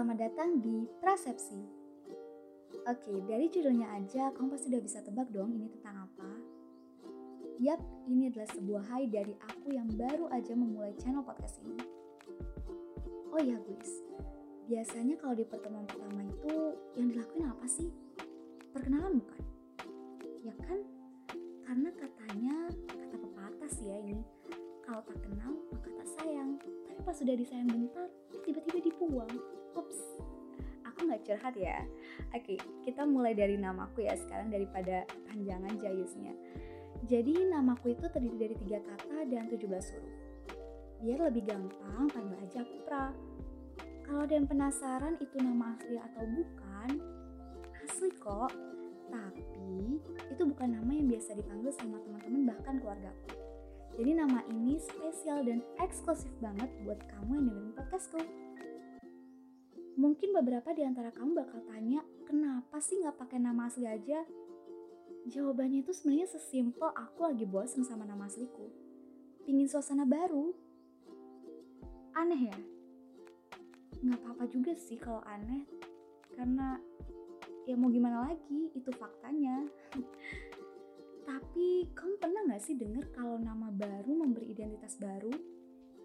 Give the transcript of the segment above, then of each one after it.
selamat datang di Prasepsi. Oke, dari judulnya aja kamu pasti udah bisa tebak dong ini tentang apa. Yap, ini adalah sebuah hai dari aku yang baru aja memulai channel podcast ini. Oh ya guys, biasanya kalau di pertemuan pertama itu yang dilakuin apa sih? Perkenalan bukan? Ya kan? Karena katanya, kata pepatah sih ya ini, kalau tak kenal maka tak sayang. Tapi pas sudah disayang bentar, tiba-tiba dibuang. Ups, aku nggak curhat ya. Oke, kita mulai dari namaku ya sekarang daripada panjangan jayusnya. Jadi namaku itu terdiri dari tiga kata dan 17 huruf. Biar lebih gampang, panggil aja aku Pra. Kalau ada yang penasaran itu nama asli atau bukan, asli kok. Tapi itu bukan nama yang biasa dipanggil sama teman-teman bahkan keluargaku. Jadi nama ini spesial dan eksklusif banget buat kamu yang dengerin podcastku. Mungkin beberapa di antara kamu bakal tanya, kenapa sih nggak pakai nama asli aja? Jawabannya itu sebenarnya sesimpel aku lagi bosen sama nama asliku. Pingin suasana baru. Aneh ya? Nggak apa-apa juga sih kalau aneh. Karena ya mau gimana lagi, itu faktanya. Tapi kamu pernah nggak sih denger kalau nama baru memberi identitas baru?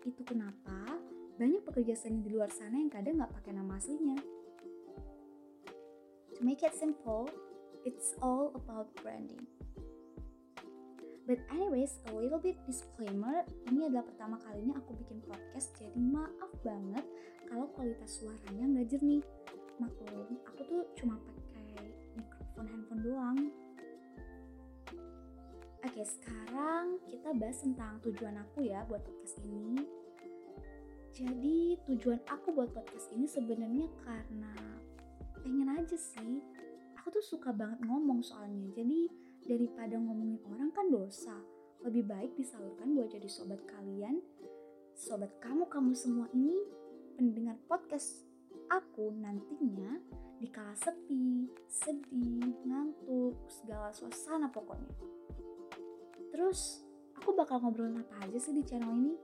Itu kenapa banyak pekerja seni di luar sana yang kadang nggak pakai nama aslinya. To make it simple, it's all about branding. But anyways, a little bit disclaimer, ini adalah pertama kalinya aku bikin podcast, jadi maaf banget kalau kualitas suaranya nggak jernih. Maklum, aku tuh cuma pakai mikrofon handphone doang. Oke, sekarang kita bahas tentang tujuan aku ya buat podcast ini. Jadi tujuan aku buat podcast ini sebenarnya karena pengen aja sih. Aku tuh suka banget ngomong soalnya. Jadi daripada ngomongin orang kan dosa. Lebih baik disalurkan buat jadi sobat kalian, sobat kamu-kamu semua ini pendengar podcast aku nantinya di kala sepi, sedih, ngantuk, segala suasana pokoknya. Terus aku bakal ngobrolin apa aja sih di channel ini?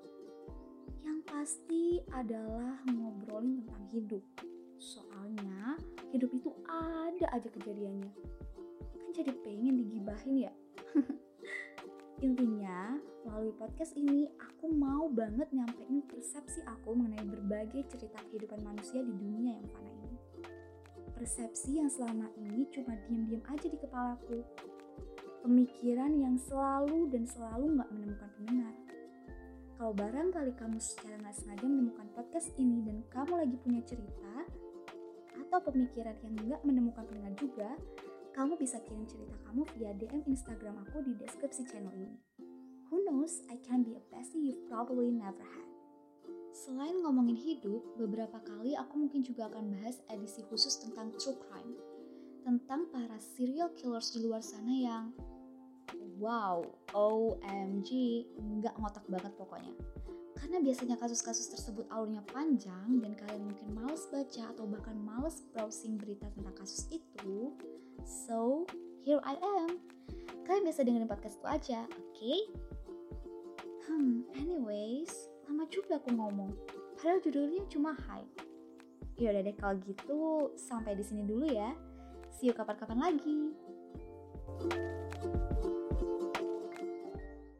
Yang pasti adalah ngobrolin tentang hidup. Soalnya hidup itu ada aja kejadiannya. Kan jadi pengen digibahin ya. Intinya, melalui podcast ini aku mau banget nyampein persepsi aku mengenai berbagai cerita kehidupan manusia di dunia yang fana ini. Persepsi yang selama ini cuma diam-diam aja di kepalaku. Pemikiran yang selalu dan selalu nggak menemukan pendengar. Kalau barangkali kamu secara nggak sengaja menemukan podcast ini dan kamu lagi punya cerita atau pemikiran yang nggak menemukan pendengar juga, kamu bisa kirim cerita kamu via DM Instagram aku di deskripsi channel ini. Who knows, I can be a bestie you've probably never had. Selain ngomongin hidup, beberapa kali aku mungkin juga akan bahas edisi khusus tentang true crime. Tentang para serial killers di luar sana yang wow, OMG, nggak ngotak banget pokoknya. Karena biasanya kasus-kasus tersebut alurnya panjang dan kalian mungkin males baca atau bahkan males browsing berita tentang kasus itu, So, here I am. Kalian bisa dengerin podcastku aja, oke? Okay? Hmm, anyways, lama juga aku ngomong. Padahal judulnya cuma Hai. Yaudah deh kalau gitu, sampai di sini dulu ya. See you kapan-kapan lagi. thank you